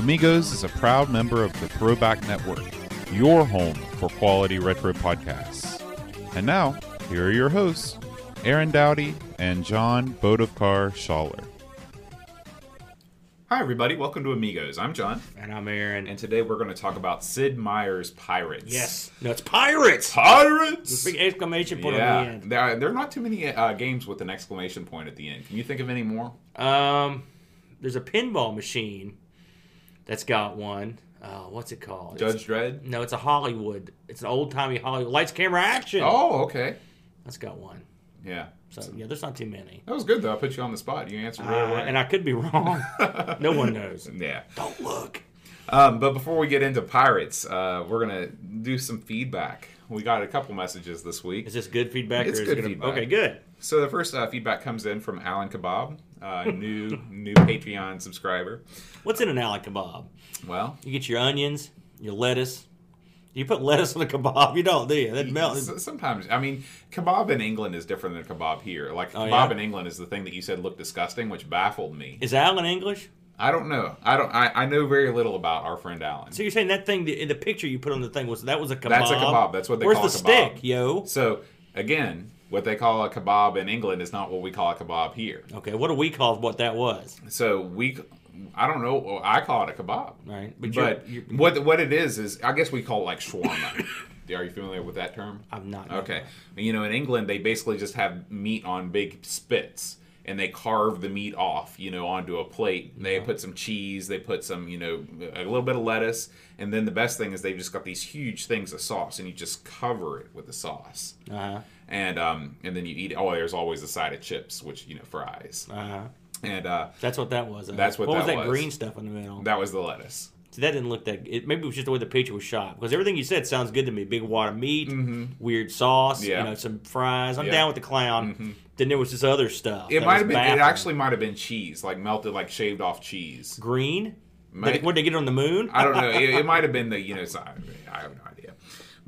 Amigos is a proud member of the Throwback Network, your home for quality retro podcasts. And now, here are your hosts, Aaron Dowdy and John Bodovkar Schaller. Hi, everybody. Welcome to Amigos. I'm John, And I'm Aaron. and today we're going to talk about Sid Meier's Pirates. yes, no, it's pirates. Pirates! Big exclamation point yeah, on the end. there are, there are not too many uh, games with an exclamation point at the end. Can you think of any more? Um, there's a pinball machine that's got one. Uh, what's it called? Judge Dredd? No, it's a Hollywood. It's an old timey Hollywood lights, camera, action. Oh, okay. that's got one. Yeah. So yeah, there's not too many. That was good, though. I put you on the spot. You answered right Uh, away. and I could be wrong. no one knows. yeah. Don't look. Um, but before we get into Pirates, uh, we're going to do some feedback. We got a couple messages this week. Is this good feedback? It's or is good it gonna... feedback. Okay, good. So the first uh, feedback comes in from Alan Kebab, uh, new new Patreon subscriber. What's in an Alec kebab? Well, You get your onions, your lettuce. You put lettuce on a kebab. You don't, do you? That melts. Sometimes, I mean, kebab in England is different than kebab here. Like Oh, kebab yeah? in England is the thing that you said looked disgusting, which baffled me. Is Alan English? I don't know. I don't. I, I know very little about our friend Alan. So you're saying that thing in the picture you put on the thing was that was a kebab? That's a kebab. That's what they Where's call the a kebab. stick, yo? So again, what they call a kebab in England is not what we call a kebab here. Okay, what do we call what that was? So we, I don't know. I call it a kebab. Right, but you're- you're- what what it is is, I guess we call it like shawarma. Are you familiar with that term? I'm not. Okay. You know, in England, they basically just have meat on big spits and they carve the meat off, you know, onto a plate. They put some cheese, they put some, you know, a little bit of lettuce, and then the best thing is they've just got these huge things of sauce and you just cover it with the sauce. Uh huh. And um and then you eat oh, there's always a side of chips, which, you know, fries. Uh huh. And uh That's what that was. uh, That's what What was that that was. green stuff in the middle? that was the lettuce. See, that didn't look that. It, maybe it was just the way the picture was shot. Because everything you said sounds good to me. Big wad of meat, weird sauce, Mm-hmm. Yeah. you know, some fries. I'm Yeah. down with the clown. Then there was this other stuff. It might have been baffling. it actually might have been cheese, like melted like shaved off cheese. green. Might- Did, what did they get on the moon? I don't know. It, it might have been the you know. I idea.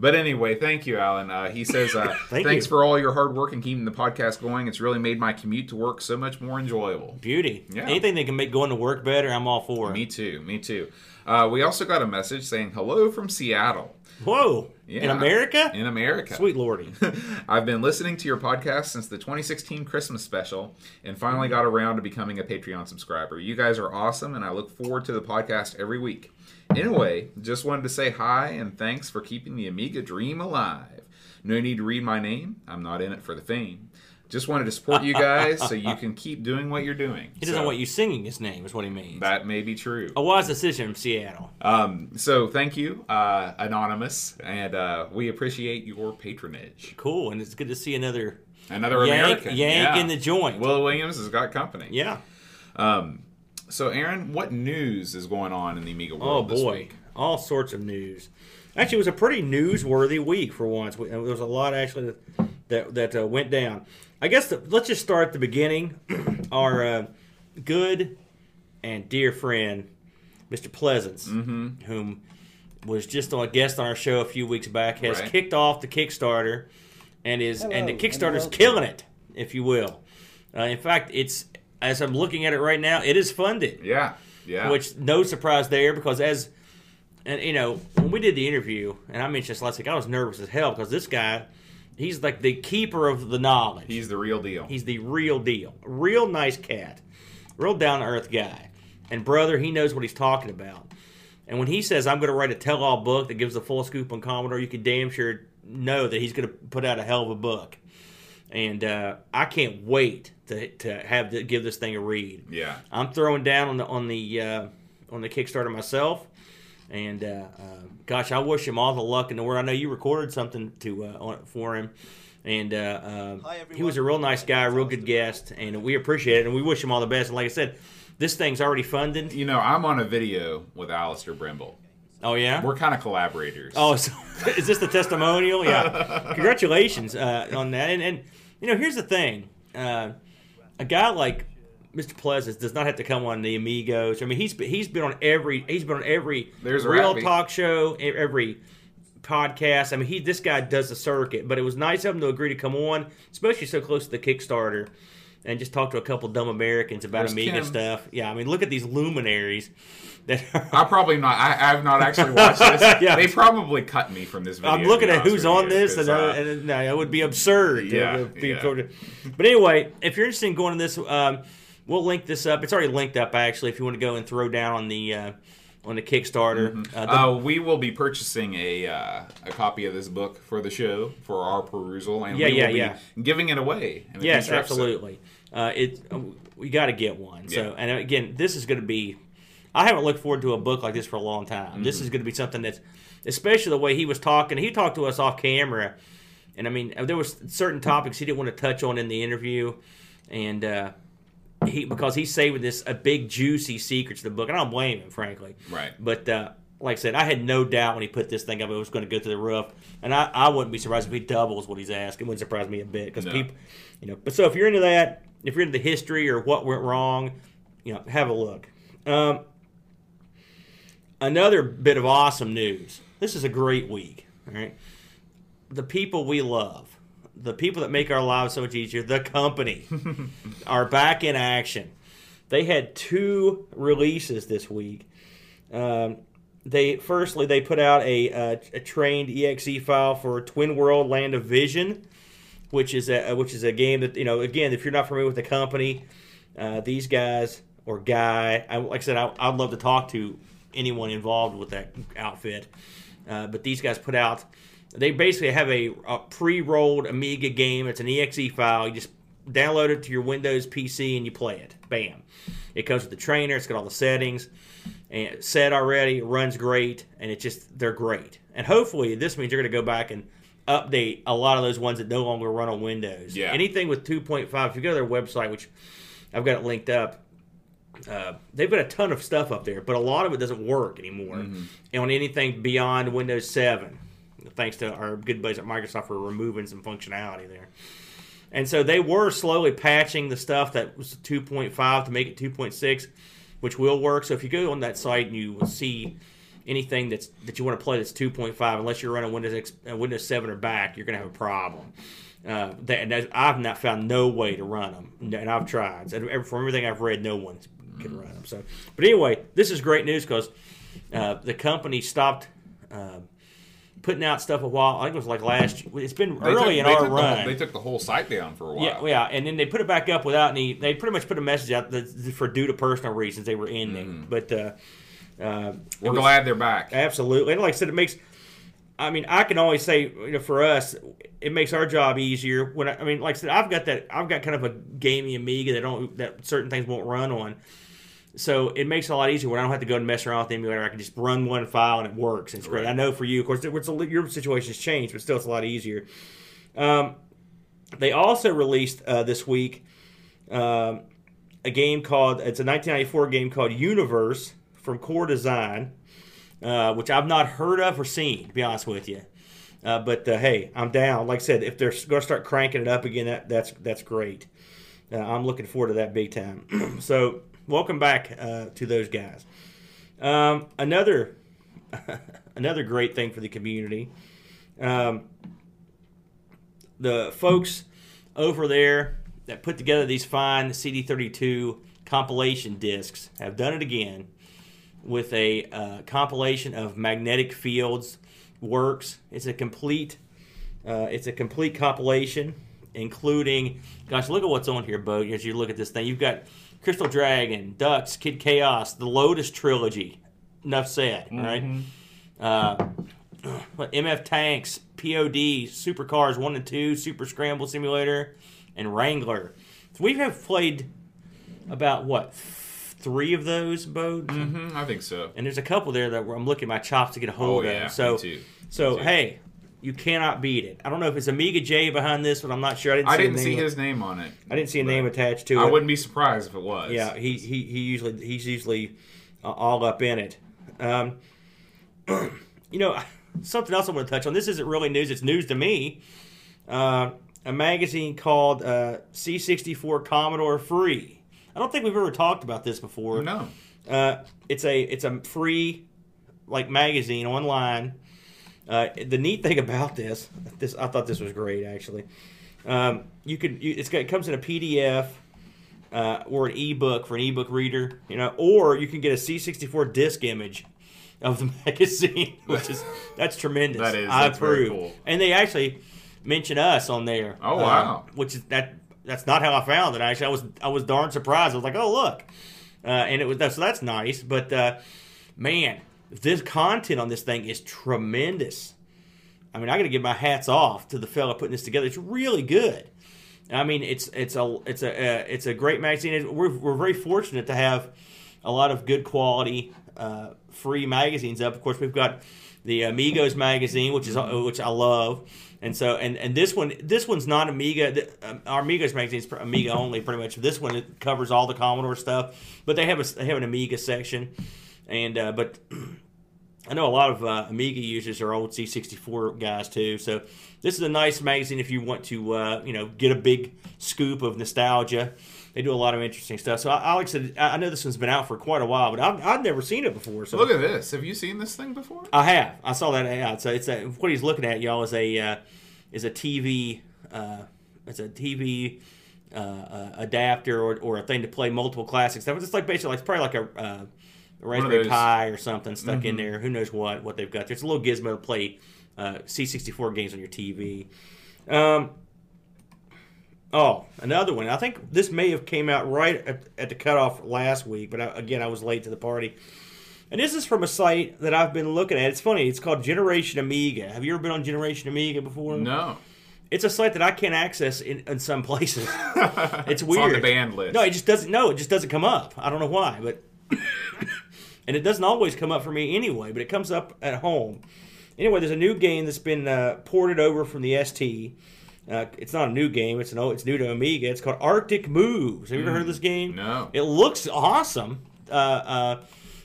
But anyway, thank you, Alan. Uh, he says, uh, Thank "Thanks you. for all your hard work and keeping the podcast going. It's really made my commute to work so much more enjoyable." Beauty. Yeah. Anything that can make going to work better, I'm all for it. Me too. Me too. Uh, we also got a message saying hello from Seattle, Whoa. In America? in America. Sweet lordy. I've been listening to your podcast since the 2016 Christmas special and finally got around to becoming a Patreon subscriber. You guys are awesome, and I look forward to the podcast every week. Anyway, just wanted to say hi and thanks for keeping the Amiga dream alive. No need to read my name, I'm not in it for the fame. Just wanted to support you guys so you can keep doing what you're doing. He doesn't So, want you singing his name, is what he means. That may be true. A wise decision from Seattle. Um, so thank you, uh, Anonymous, and uh, we appreciate your patronage. Cool, and it's good to see another Another yank, American. yank yeah. in the joint. Will Williams has got company. yeah. So, Aaron, what news is going on in the Amiga Oh world this boy, week? all sorts of news. Actually, it was a pretty newsworthy week for once. We- There was a lot actually that that uh, went down. I guess the, let's just start at the beginning. Our uh, good and dear friend, Mr. Pleasance, Mm-hmm. whom was just on a guest on our show a few weeks back, has Right. kicked off the Kickstarter, and is and the Hello, Kickstarter's and killing it, if you will. Uh, in fact, it's as I'm looking at it right now, it is funded Yeah, yeah. which no surprise there because as and you know when we did the interview and I mentioned this last week, I was nervous as hell because this guy, he's like the keeper of the knowledge. he's the real deal. He's the real deal, real nice cat, real down to earth guy, and brother, he knows what he's talking about. And when he says I'm going to write a tell-all book that gives the full scoop on Commodore, you can damn sure know that he's going to put out a hell of a book. And uh, I can't wait to, to have to give this thing a read. yeah. I'm throwing down on the on the uh, on the Kickstarter myself, and uh, uh, gosh, I wish him all the luck in the world. I know you recorded something to uh, on, for him, and uh, uh, Hi, he was a real nice guy, real good guest, and we appreciate it, and we wish him all the best. And like I said, this thing's already funded. You know, I'm on a video with Allister Brimble. Oh yeah. We're kind of collaborators. Oh, so, is this the testimonial? Yeah. Congratulations uh, on that. And, and you know, here's the thing: uh, a guy like Mr. Pleasance does not have to come on the Amigos. I mean, he's he's been on every he's been on every There's real talk show, every podcast. I mean, he this guy does the circuit. But it was nice of him to agree to come on, especially so close to the Kickstarter. And just talk to a couple dumb Americans about There's Amiga Kim. stuff. Yeah, I mean, look at these luminaries that are I probably not. I, I have not actually watched this. Yeah. They probably cut me from this video. I'm looking at who's on you, this, 'cause, and, uh, and no, it would be absurd. to- Yeah, to be yeah. sort But anyway, if you're interested in going to this, um, we'll link this up. It's already linked up actually. If you want to go and throw down on the uh, on the Kickstarter, uh, the- Uh, we will be purchasing a uh, a copy of this book for the show for our perusal, and Yeah, we will yeah, be yeah. giving it away. in a yes, future episode. Uh, it uh, we got to get one. So, and again, this is going to be. I haven't looked forward to a book like this for a long time. This Mm-hmm. is going to be something that's, especially the way he was talking. He talked to us off camera, and I mean, there was certain topics he didn't want to touch on in the interview, and uh, he because he's saving this a big juicy secret to the book, and I don't blame him, frankly. Right. But uh, like I said, I had no doubt when he put this thing up it was going to go to the roof, and I, I wouldn't be surprised if he doubles what he's asking. It wouldn't surprise me a bit because No. people, you know. But so if you're into that, if you're into the history or what went wrong, you know, have a look. Um, another bit of awesome news. This is a great week. All right, the people we love, the people that make our lives so much easier, the company, are back in action. They had two releases this week. Um, they firstly they put out a, uh, a trained exe file for Twin World Land of Vision, which is a which is a game that you know again if you're not familiar with the company, uh, these guys or guy, I, like I said, I, I'd love to talk to anyone involved with that outfit, uh, but these guys put out. They basically have a, a pre-rolled Amiga game. It's an exe file. You just download it to your Windows PC and you play it. Bam! It comes with the trainer. It's got all the settings and set already. It runs great, and it's just they're great. And hopefully, this means you're going to go back and update a lot of those ones that no longer run on Windows. Yeah. Anything with 2.5, if you go to their website, which I've got it linked up, uh, they've got a ton of stuff up there, but a lot of it doesn't work anymore Mm-hmm. on anything beyond Windows 7. Thanks to our good buddies at Microsoft for removing some functionality there. And so they were slowly patching the stuff that was 2.5 to make it 2.6, which will work. So if you go on that site and you will see anything that's that you want to play that's 2.5, unless you're running Windows X, uh, Windows 7 or back, you're going to have a problem. Uh, that, and I've not found no way to run them, and I've tried. And from everything I've read, no one can run them. So, but anyway, this is great news because uh, the company stopped. Uh, Putting out stuff a while, I think it was like last. It's been They early took, in our the run. whole, they took the whole site down for a while. Yeah, yeah, and then they put it back up without any. They pretty much put a message out that for due to personal reasons they were ending. But uh, uh. We're was- glad they're back. absolutely, and like I said, it makes. I mean, I can always say, you know, for us, it makes our job easier. When I, I mean, like I said, I've got that. I've got kind of a gaming Amiga that don't that certain things won't run on. So it makes it a lot easier when I don't have to go and mess around with the emulator. I can just run one file and it works. It's great. Right. I know for you, of course, it's a, your situation's changed, but still, it's a lot easier. Um, they also released uh, this week um, a game called it's a 1994 game called Universe from Core Design, uh, which I've not heard of or seen. To be honest with you, uh, but uh, hey, I'm down. Like I said, if they're going to start cranking it up again, that, that's that's great. Uh, I'm looking forward to that big time. so welcome back uh, to those guys. Um, another another great thing for the community. Um, the folks over there that put together these fine CD32 compilation discs have done it again with a uh, compilation of magnetic fields works. It's a complete uh, it's a complete compilation, including gosh, look at what's on here, Bo. As you look at this thing, you've got Crystal Dragon, Ducks, Kid Chaos, the Lotus trilogy. Enough said, all right? Uh, MF Tanks, POD, Supercars 1 and 2, Super Scramble Simulator, and Wrangler. So we have played about, what, three of those, Bo? hmm I think so. And there's a couple there that where I'm looking at my chops to get a hold Oh, yeah, of. So, me too. so too. hey, you cannot beat it. I don't know if it's Amiga J behind this, but I'm not sure. I didn't, I see, didn't see his name on it. I didn't see a name attached to I it. I wouldn't be surprised if it was. Yeah, he he, he usually he's usually uh, all up in it. Um, you know, something else I want to touch on. This isn't really news; it's news to me. Uh, a magazine called uh, C64 Commodore Free. I don't think we've ever talked about this before. No. Uh, it's a it's a free like magazine online. Uh, the neat thing about this, this I thought this was great actually. Um, you could you, it's got, it comes in a PDF uh, or an ebook for an ebook reader, you know, or you can get a C64 disc image of the magazine, which is that's tremendous. That is- I approve. cool. And they actually mention us on there. Oh, uh, wow. which is that that's not how I found it. Actually, I was I was darn surprised. I was like, oh look, uh, and it was so that's nice. But uh, man, this content on this thing is tremendous. I mean, I got to give my hats off to the fella putting this together. It's really good. I mean, it's it's a it's a uh, it's a great magazine. We're we're very fortunate to have a lot of good quality uh, free magazines up. Of course, we've got the Amigos magazine, which is which I love, and so and and this one this one's not Amiga. Um, our Amigos magazine is Amiga only, pretty much. This one it covers all the Commodore stuff, but they have a they have an Amiga section, and uh, but. I know a lot of uh, Amiga users are old C64 guys too, so this is a nice magazine if you want to, uh, you know, get a big scoop of nostalgia. They do a lot of interesting stuff. So, Alex, I I know this one's been out for quite a while, but I've, I've never seen it before. So Look at this. Have you seen this thing before? I have. I saw that ad. So it's a, what he's looking at, y'all, is a uh, is a TV. Uh, it's a TV uh, uh, adapter or, or a thing to play multiple classic stuff. It's like basically like it's probably like a, uh, a Raspberry Mm-hmm. Pi or something stuck in there. Who knows what what they've got? There's a little gizmo to play uh, C64 games on your TV. Um, oh, another one. I think this may have came out right at, at the cutoff last week, but I, again, I was late to the party. And this is from a site that I've been looking at. It's funny. It's called Generation Amiga. Have you ever been on Generation Amiga before? No. It's a site that I can't access in, in some places. It's It's weird. on the banned list. No, it just doesn't. No, it just doesn't come up. I don't know why, but and it doesn't always come up for me anyway. But it comes up at home. Anyway, there's a new game that's been uh, ported over from the ST. Uh, it's not a new game. It's an old, it's new to Amiga. It's called Arctic Moves. Have you ever heard of this game? no. It looks awesome. Uh, uh,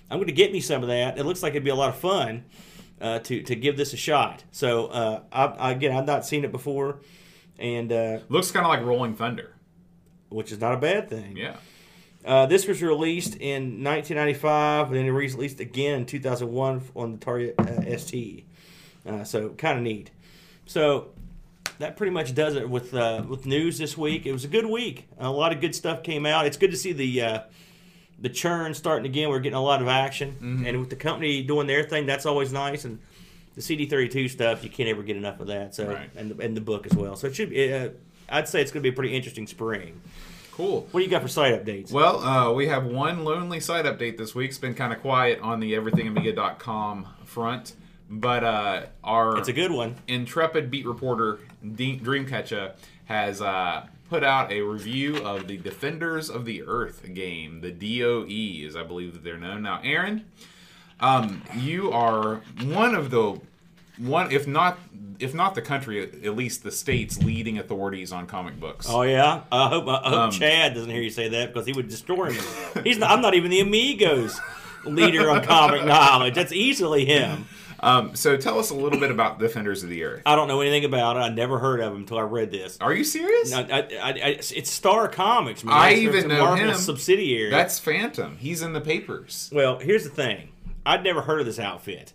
I'm going to get me some of that. It looks like it'd be a lot of fun uh, to to give this a shot. So uh, I, again, I've not seen it before, and uh, Looks kind of like Rolling Thunder. which is not a bad thing. Yeah. Uh, this was released in 1995, and then it was released again in 2001 on the Atari uh, ST. Uh, so kind of neat. So that pretty much does it with uh, with news this week. It was a good week. A lot of good stuff came out. It's good to see the uh, the churn starting again. We're getting a lot of action, and with the company doing their thing, that's always nice. And the CD32 stuff, you can't ever get enough of that. So Right. and the, and the book as well. So it should be. Uh, I'd say it's going to be a pretty interesting spring. Cool. What do you got for site updates? Well, uh, we have one lonely site update this week. It's been kind of quiet on the everythingamiga.com front, but uh, our It's a good one. intrepid beat reporter Dreamcatcher has uh, put out a review of the Defenders of the Earth game, the DOE, as I believe that they're known now. Aaron, um, you are one of the one, if not if not the country, at least the state's leading authorities on comic books. Oh yeah, I hope, I hope Um, Chad doesn't hear you say that because he would destroy me. He's not, I'm not even the Amigos leader on comic knowledge. That's easily him. Um, so tell us a little bit about Defenders of the Earth. I don't know anything about it. I never heard of them until I read this. Are you serious? I, I, I, it's- Star Comics. Man. I even it's know Marvel him. subsidiary. That's Phantom. He's in the papers. Well, here's the thing. I'd never heard of this outfit.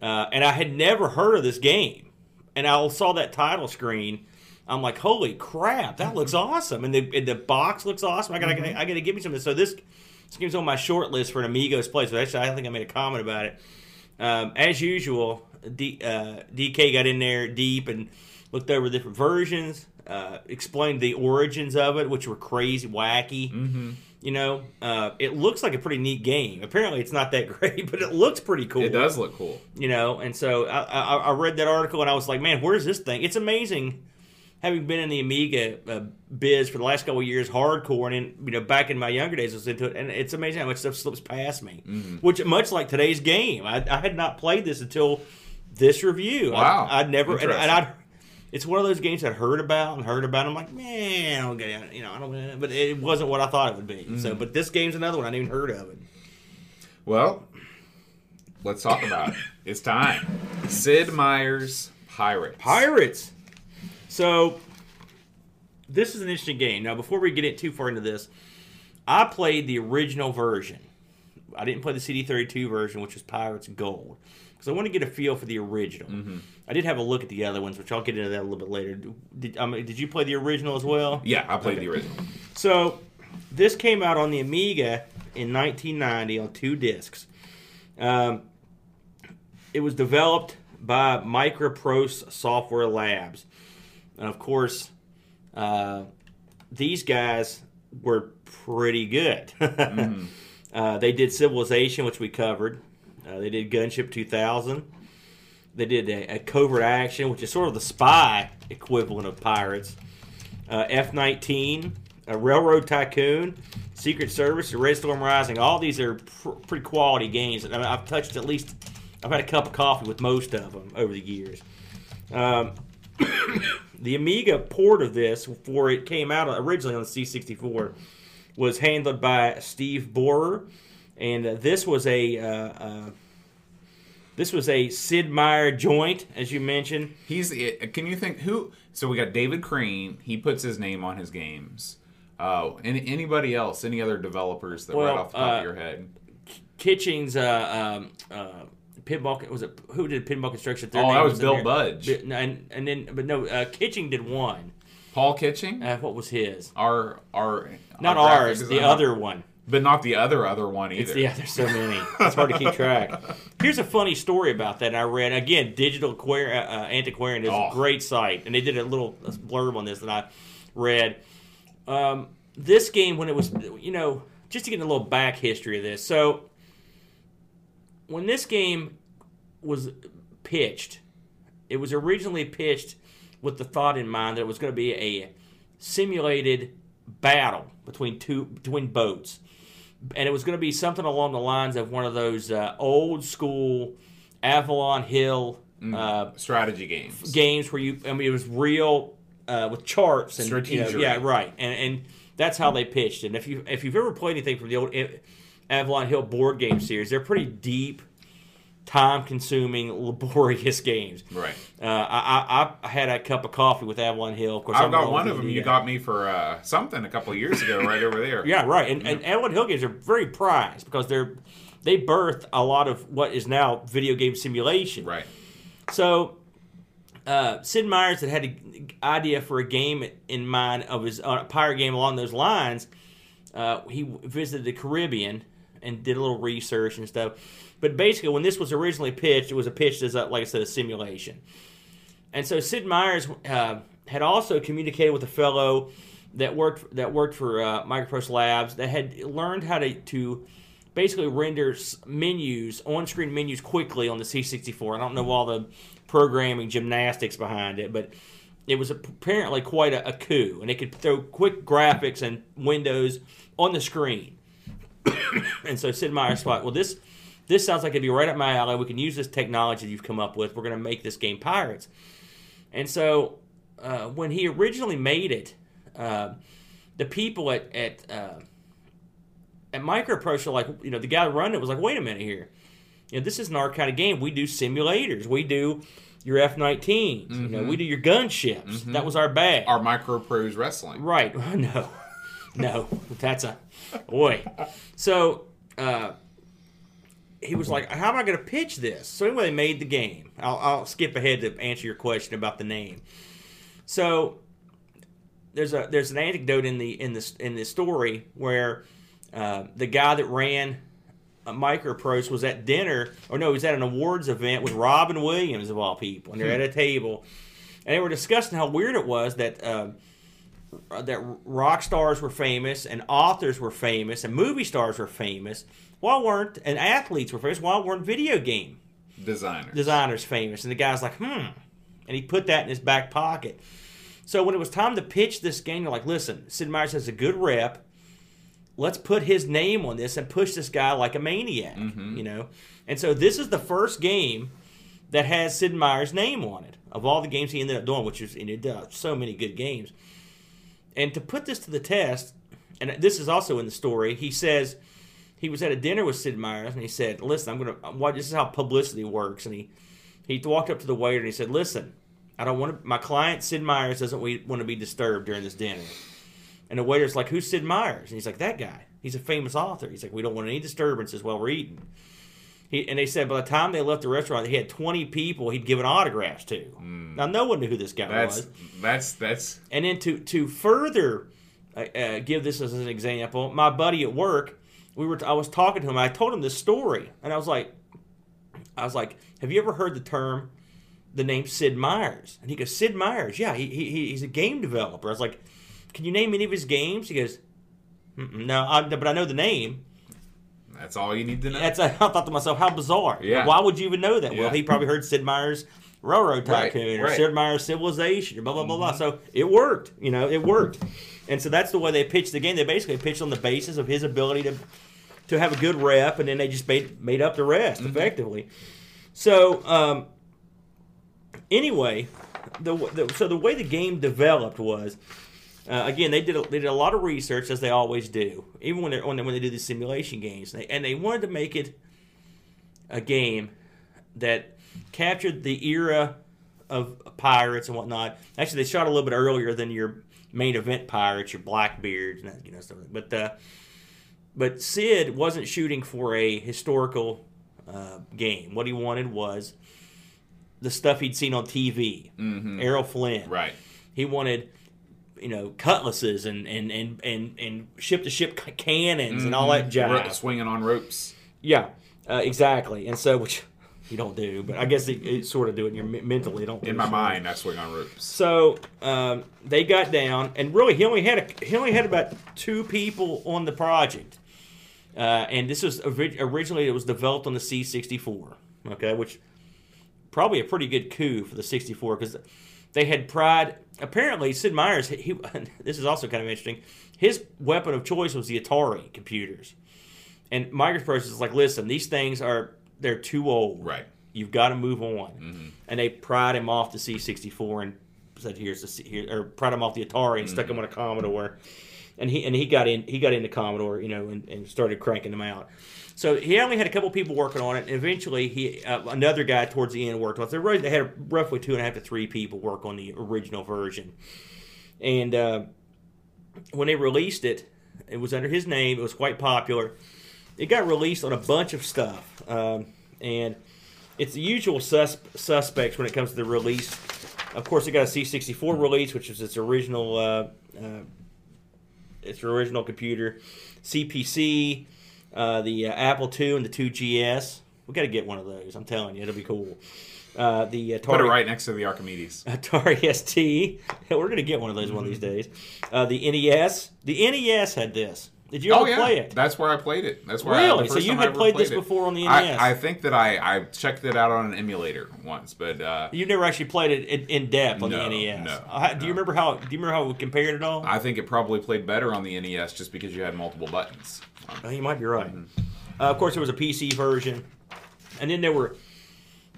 Uh, and I had never heard of this game. And I saw that title screen. I'm like, holy crap, that looks awesome. And the, and the box looks awesome. I gotta, I gotta, I gotta give me some of this. So this, this game's on my short list for an Amigos play. So actually, I think I made a comment about it. Um, as usual, D, uh, DK got in there deep and looked over different versions, uh, explained the origins of it, which were crazy, wacky. Mm-hmm. You know, uh, it looks like a pretty neat game. Apparently, it's not that great, but it looks pretty cool. It does look cool. You know, and so I, I, I read that article and I was like, man, where's this thing? It's amazing. Having been in the Amiga uh, biz for the last couple of years, hardcore, and in, you know, back in my younger days, I was into it, and it's amazing how much stuff slips past me. Mm-hmm. Which, much like today's game, I, I had not played this until this review. Wow. I, I'd never, and, and I'd, it's one of those games I'd heard about and heard about. And I'm like, man, I don't get it. You know, I don't. But it wasn't what I thought it would be. So, Mm-hmm. but this game's another one I hadn't even heard of it. Well, let's talk about it. It's time. Sid Meier's Pirates. Pirates. So this is an interesting game. Now, before we get it too far into this, I played the original version. I didn't play the CD32 version, which was Pirates Gold, because I want to get a feel for the original. I did have a look at the other ones, which I'll get into that a little bit later. Did, mean, did you play the original as well? Yeah, I played the original. So this came out on the Amiga in 1990 on two discs. Um, it was developed by Microprose Software Labs, and of course, uh, these guys were pretty good. uh, they did Civilization, which we covered. Uh, they did Gunship 2000. They did a, a Covert Action, which is sort of the spy equivalent of Pirates. Uh, F-19, a Railroad Tycoon, Secret Service, Red Storm Rising. All these are pr- pretty quality games. I mean, I've touched at least, I've had a cup of coffee with most of them over the years. Um, the Amiga port of this, before it came out originally on the C64, was handled by Steve Borer, and uh, this was a uh, uh, this was a Sid Meier joint, as you mentioned. He's. it- Can you think who? So we got David Crane. He puts his name on his games. Uh, any, anybody else? Any other developers that Well, right off the top uh, of your head? Kitching's uh, um, uh, pinball was it who did pinball construction? Their Oh, that was in Bill there. Budge. And, and then, but no, uh, Kitching did one. Paul Kitching. Uh, what was his? our our Not our ours, the other one. but not the other other one either. It's, yeah, there's so many. It's hard to keep track. Here's a funny story about that I read. Again, Digital Aquar- uh, uh, Antiquarian is Oh. a great site, and they did a little blurb on this that I read. Um, this game, when it was, you know, just to get a little back history of this. So, when this game was pitched, it was originally pitched with the thought in mind that it was going to be a simulated battle between two between boats and it was going to be something along the lines of one of those uh, old school Avalon Hill uh, Strategy games. games where you, I mean, it was real uh, with charts and you know, yeah, right, and and that's how they pitched it. And if you if you've ever played anything from the old Avalon Hill board game series, they're pretty deep, time-consuming, laborious games. Right. Uh, I, I I had a cup of coffee with Avalon Hill. Of course, I've got one of them you uh, got me for uh, something a couple of years ago, right over there. Yeah, right. And, and Avalon Hill games are very prized because they're they birth a lot of what is now video game simulation. Right. So, uh, Sid Meier's had had an idea for a game in mind of his uh, pirate game along those lines. Uh, he visited the Caribbean and did a little research and stuff. But basically, when this was originally pitched, it was a pitched as, a, like I said, a simulation. And so Sid Meier's uh, had also communicated with a fellow that worked that worked for uh, Labs that had learned how to, to basically render menus, on-screen menus quickly on the C64. I don't know all the programming gymnastics behind it, but it was apparently quite a, a coup, and it could throw quick graphics and windows on the screen. and so Sid Meier's thought, well, this this sounds like it'd be right up my alley. We can use this technology that you've come up with. We're going to make this game Pirates. And so uh, when he originally made it, uh, the people at at uh, at Microprose are like, you know, the guy running it was like, wait a minute here, you know, this isn't our kind of game. We do simulators. We do your F-19s. You know, we do your gunships. That was our bag. Our micro pros wrestling. Right. No. No. That's a boy. So uh, he was like, "How am I going to pitch this?" So anyway, they made the game. I'll, I'll skip ahead to answer your question about the name. So there's a there's an anecdote in the in this in this story where uh, the guy that ran Microprose was at dinner, or no, he was at an awards event with Robin Williams of all people, and they're at a table, and they were discussing how weird it was that. Uh, that rock stars were famous and authors were famous and movie stars were famous why weren't and athletes were famous why weren't video game Designers. designers famous? And the guy's like hmm and he put that in his back pocket. So when it was time to pitch this game they're like listen sid meier's has a good rep. Let's put his name on this and push this guy like a maniac you know? And so this is the first game that has sid meier's name on it of all the games he ended up doing which is and it does so many good games and to put this to the test, and this is also in the story, he says he was at a dinner with Sid Meier's, and he said, "Listen, I'm gonna. What this is how publicity works." And he he walked up to the waiter and he said, "Listen, I don't want to. My client Sid Meier's doesn't want to be disturbed during this dinner." And the waiter's like, "Who's Sid Meier's?" And he's like, "That guy. He's a famous author." He's like, "We don't want any disturbances while we're eating." He, and they said by the time they left the restaurant, he had 20 people he'd given autographs to. Now, no one knew who this guy That's was. that's that's And then to to further uh, uh, give this as an example, my buddy at work, we were I was talking to him. I told him this story, and I was like, I was like, "Have you ever heard the term, the name Sid Meier's?" And he goes, "Sid Meier's, yeah, he, he he's a game developer." I was like, "Can you name any of his games?" He goes, "No, I, but I know the name." That's all you need to know. That's I thought to myself, how bizarre. Yeah. Why would you even know that? Yeah. Well, he probably heard Sid Meier's Railroad Right, Tycoon or right. Mm-hmm. Sid Meier's Civilization or blah blah blah blah. So it worked. You know, it worked. And so that's the way they pitched the game. They basically pitched on the basis of his ability to to have a good rep, and then they just made made up the rest Mm-hmm. effectively. So um, anyway, the, the so the way the game developed was. Uh, again, they did a, they did a lot of research as they always do, even when they when they, when they do these simulation games, and they, and they wanted to make it a game that captured the era of pirates and whatnot. Actually, they shot a little bit earlier than your main event pirates, your Blackbeards, and that, you know stuff. But uh, but Sid wasn't shooting for a historical uh, game. What he wanted was the stuff he'd seen on TV. Errol Flynn. right. He wanted, you know, cutlasses and and and and, and ship to ship cannons and all that Ro- jive. swinging on ropes. Yeah, uh, exactly. And so, which you don't do, but I guess it, it sort of do it in your me- mentally. Don't do In my mind, I swing on ropes. So um, they got down, and really, he only had a, he only had about two people on the project. Uh, and this was ori- originally it was developed on the C64, okay, which probably a pretty good coup for the 64 because they had pride. Apparently, Sid Meier's he, this is also kind of interesting. His weapon of choice was the Atari computers, and Microprose is like, listen, these things are they're too old. Right. You've got to move on. Mm-hmm. And they pried him off the C64 and said, "Here's the C- here," or pried him off the Atari and stuck him mm-hmm. on a Commodore. And he and he got in he got into Commodore, you know, and, and started cranking them out. So he only had a couple people working on it. And eventually, he uh, another guy towards the end worked on it. So they had roughly two and a half to three people work on the original version. And uh, when they released it, it was under his name. It was quite popular. It got released on a bunch of stuff, um, and it's the usual sus- suspects when it comes to the release. Of course, it got a C64 release, which was its original, uh, uh, its original computer, CPC, uh, the uh, Apple II, and the 2GS. We got to get one of those. I'm telling you, it'll be cool. Uh, the Atari, Put it right next to the Archimedes. Atari ST. We're gonna get one of those one of these days. Uh, the NES. The NES had this. Did you ever Oh yeah, play it? that's where I played it. That's where I, Really? the So you I had ever played this it. before on the I, NES? I think that I I checked it out on an emulator once, but uh, You never actually played it in, in depth on No, the NES. no, Uh, do you remember how? Do you remember how it compared at all? I think it probably played better on the NES just because you had multiple buttons. Oh, you might be right. Mm-hmm. Uh, of course, there was a PC version, and then there were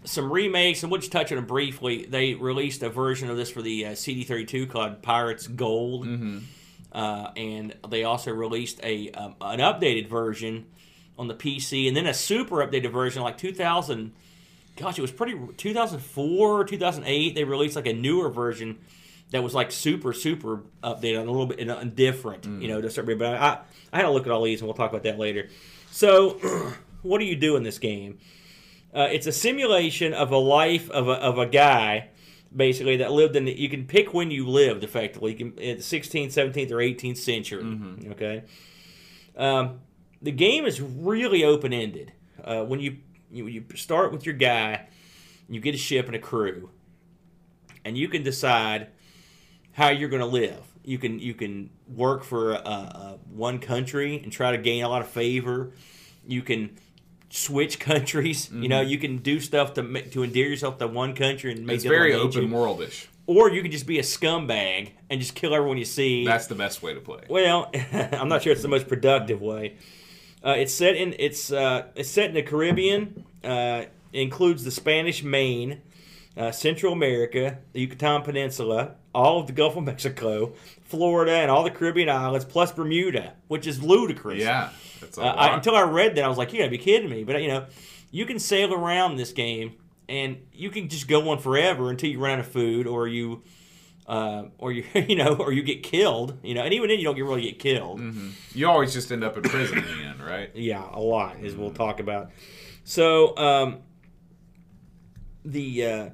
some remakes. And we'll just touch on them briefly. They released a version of this for the uh, CD32 called Pirates Gold, Mm-hmm. Uh, and they also released a um, an updated version on the PC, and then a super updated version like 2000. Gosh, it was pretty 2004, 2008. They released like a newer version that was like super, super updated and a little bit and, different, you know, to certain. But I, I had to look at all these, and we'll talk about that later. So, what do you do in this game? Uh, it's a simulation of a life of a, of a guy, basically that lived in. The, you can pick when you lived, effectively, you can, in the 16th, 17th, or 18th century. Okay. Um, the game is really open ended. Uh, when you, you you start with your guy, you get a ship and a crew, and you can decide how you're going to live. You can you can work for uh, uh, one country and try to gain a lot of favor. You can switch countries. You know, you can do stuff to make, to endear yourself to one country and make It's other very open you. worldish. Or you can just be a scumbag and just kill everyone you see. That's the best way to play. Well, I'm not sure it's the most productive way. Uh, it's set in it's uh, it's set in the Caribbean. Uh, includes the Spanish Main, uh, Central America, the Yucatan Peninsula, all of the Gulf of Mexico, Florida, and all the Caribbean islands, plus Bermuda, which is ludicrous. Yeah, Uh. I, until I read that, I was like, "You gotta be kidding me!" But you know, you can sail around this game, and you can just go on forever until you run out of food, or you, uh, or you, you know, or you get killed. You know, and even then, you don't get really get killed. you always just end up in prison in the end, right? Yeah, a lot as we'll talk about. So, um, the uh,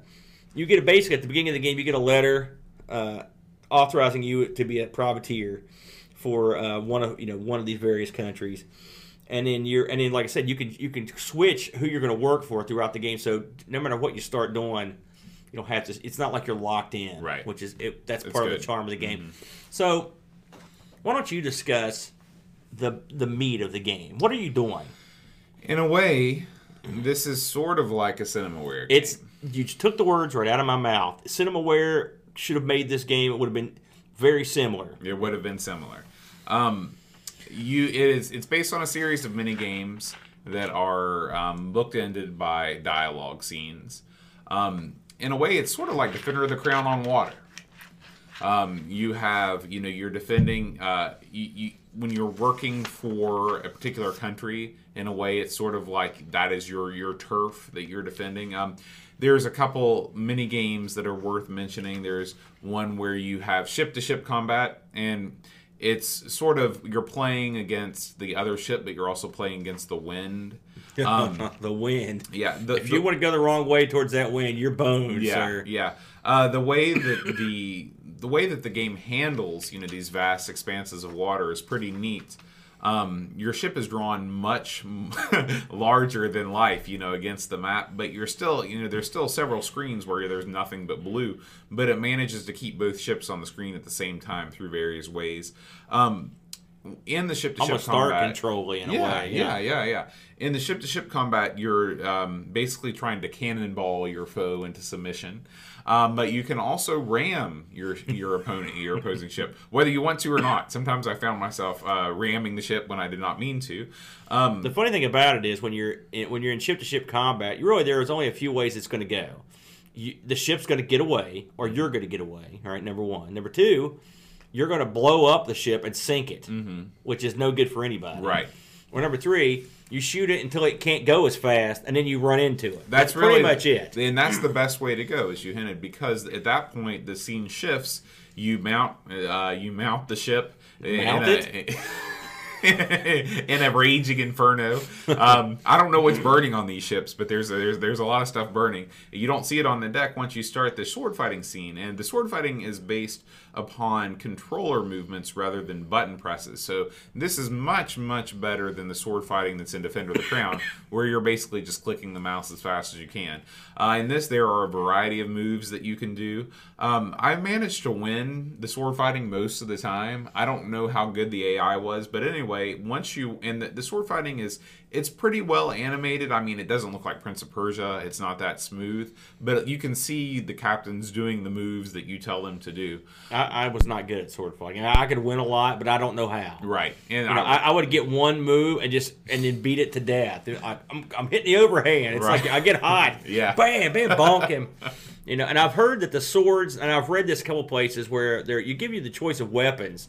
you get a basic at the beginning of the game. You get a letter uh, authorizing you to be a privateer for uh, one of you know one of these various countries, and then you're and then like I said, you can you can switch who you're going to work for throughout the game. So no matter what you start doing. You don't have to. It's not like you're locked in, Right. Which is it, that's That's part of the charm of the game. So, why don't you discuss the the meat of the game? What are you doing? In a way, this is sort of like a cinemaware. It's you just took the words right out of my mouth. CinemaWare should have made this game. It would have been very similar. It would have been similar. Um, you it is it's based on a series of mini games that are um, bookended by dialogue scenes. Um, in a way, it's sort of like Defender of the Crown on water. Um, you have you know you're defending uh, you, you, when you're working for a particular country. In a way, it's sort of like that is your your turf that you're defending. Um, there's a couple mini games that are worth mentioning. There's one where you have ship to ship combat, and it's sort of you're playing against the other ship, but you're also playing against the wind. Um, the wind. yeah, the, If you want to go the wrong way towards that wind, you're boned, yeah, sir. yeah. Uh, the way that the the way that the game handles you know these vast expanses of water is pretty neat. Um, your ship is drawn much larger than life, you know, against the map, but you're still, you know, there's still several screens where there's nothing but blue, but it manages to keep both ships on the screen at the same time through various ways. Um, in the ship to ship combat, Control in a yeah, way. yeah, yeah, yeah. In the ship to ship combat, you're um, basically trying to cannonball your foe into submission. Um, but you can also ram your your opponent, your opposing ship, whether you want to or not. Sometimes I found myself uh, ramming the ship when I did not mean to. Um, The funny thing about it is when you're in, when you're in ship to ship combat, you really there is only a few ways it's going to go. You, the ship's going to get away, or you're going to get away. All right, number one. Number two, you're going to blow up the ship and sink it, which is no good for anybody. Right. Or number three, you shoot it until it can't go as fast, and then you run into it. That's, pretty really much it. and that's the best way to go, as you hinted, because at that point the scene shifts. You mount, uh, you mount the ship. Mount a, in a raging inferno. Um, I don't know what's burning on these ships, but there's a, there's there's a lot of stuff burning. You don't see it on the deck once you start the sword fighting scene, and the sword fighting is based upon controller movements rather than button presses. So this is much much better than the sword fighting that's in Defender of the Crown, where you're basically just clicking the mouse as fast as you can. Uh, in this, there are a variety of moves that you can do. Um, I've managed to win the sword fighting most of the time. I don't know how good the AI was, but anyway, once you and the, the sword fighting is it's pretty well animated. I mean, it doesn't look like Prince of Persia. It's not that smooth, but you can see the captains doing the moves that you tell them to do. I, I was not good at sword fighting. I could win a lot, but I don't know how. Right, and You know, I, I would get one move and just and then beat it to death. I, I'm, I'm hitting the overhand. It's Right. like I get hot. Yeah. Bam, bam, bonk him. You know, and I've heard that the swords, and I've read this a couple places where there you give you the choice of weapons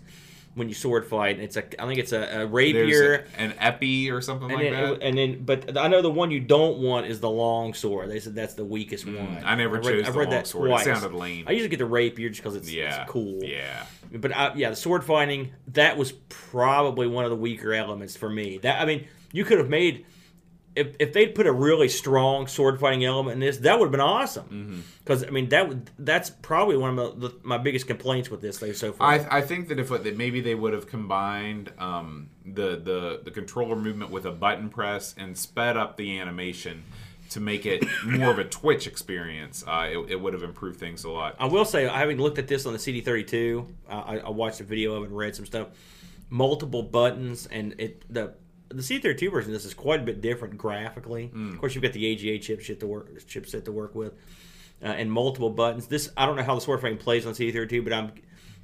when you sword fight. It's a, I think it's a, a rapier. a- an épée or something and like then, that. and then, but I know the one you don't want is the long sword. They said that's the weakest one. Mm, I never I've chose I've the read long that sword. It sounded lame. I usually get the rapier just because it's, yeah, it's cool. Yeah, But I, yeah, the sword fighting that was probably one of the weaker elements for me. That I mean, you could have made if if they'd put a really strong sword fighting element in this, that would have been awesome. Because I mean, that would that's probably one of the, my biggest complaints with this thing so far. I, I think that if that maybe they would have combined um, the, the the controller movement with a button press and sped up the animation to make it more of a Twitch experience, uh, it, it would have improved things a lot. I will say, I having looked at this on the CD32, uh, I, I watched a video of it and read some stuff. Multiple buttons, and it the the C32 version. of This is quite a bit different graphically. Of course, you've got the AGA chipset to work chipset to work with, uh, and multiple buttons. This I don't know how the sword fighting plays on C32, but I'm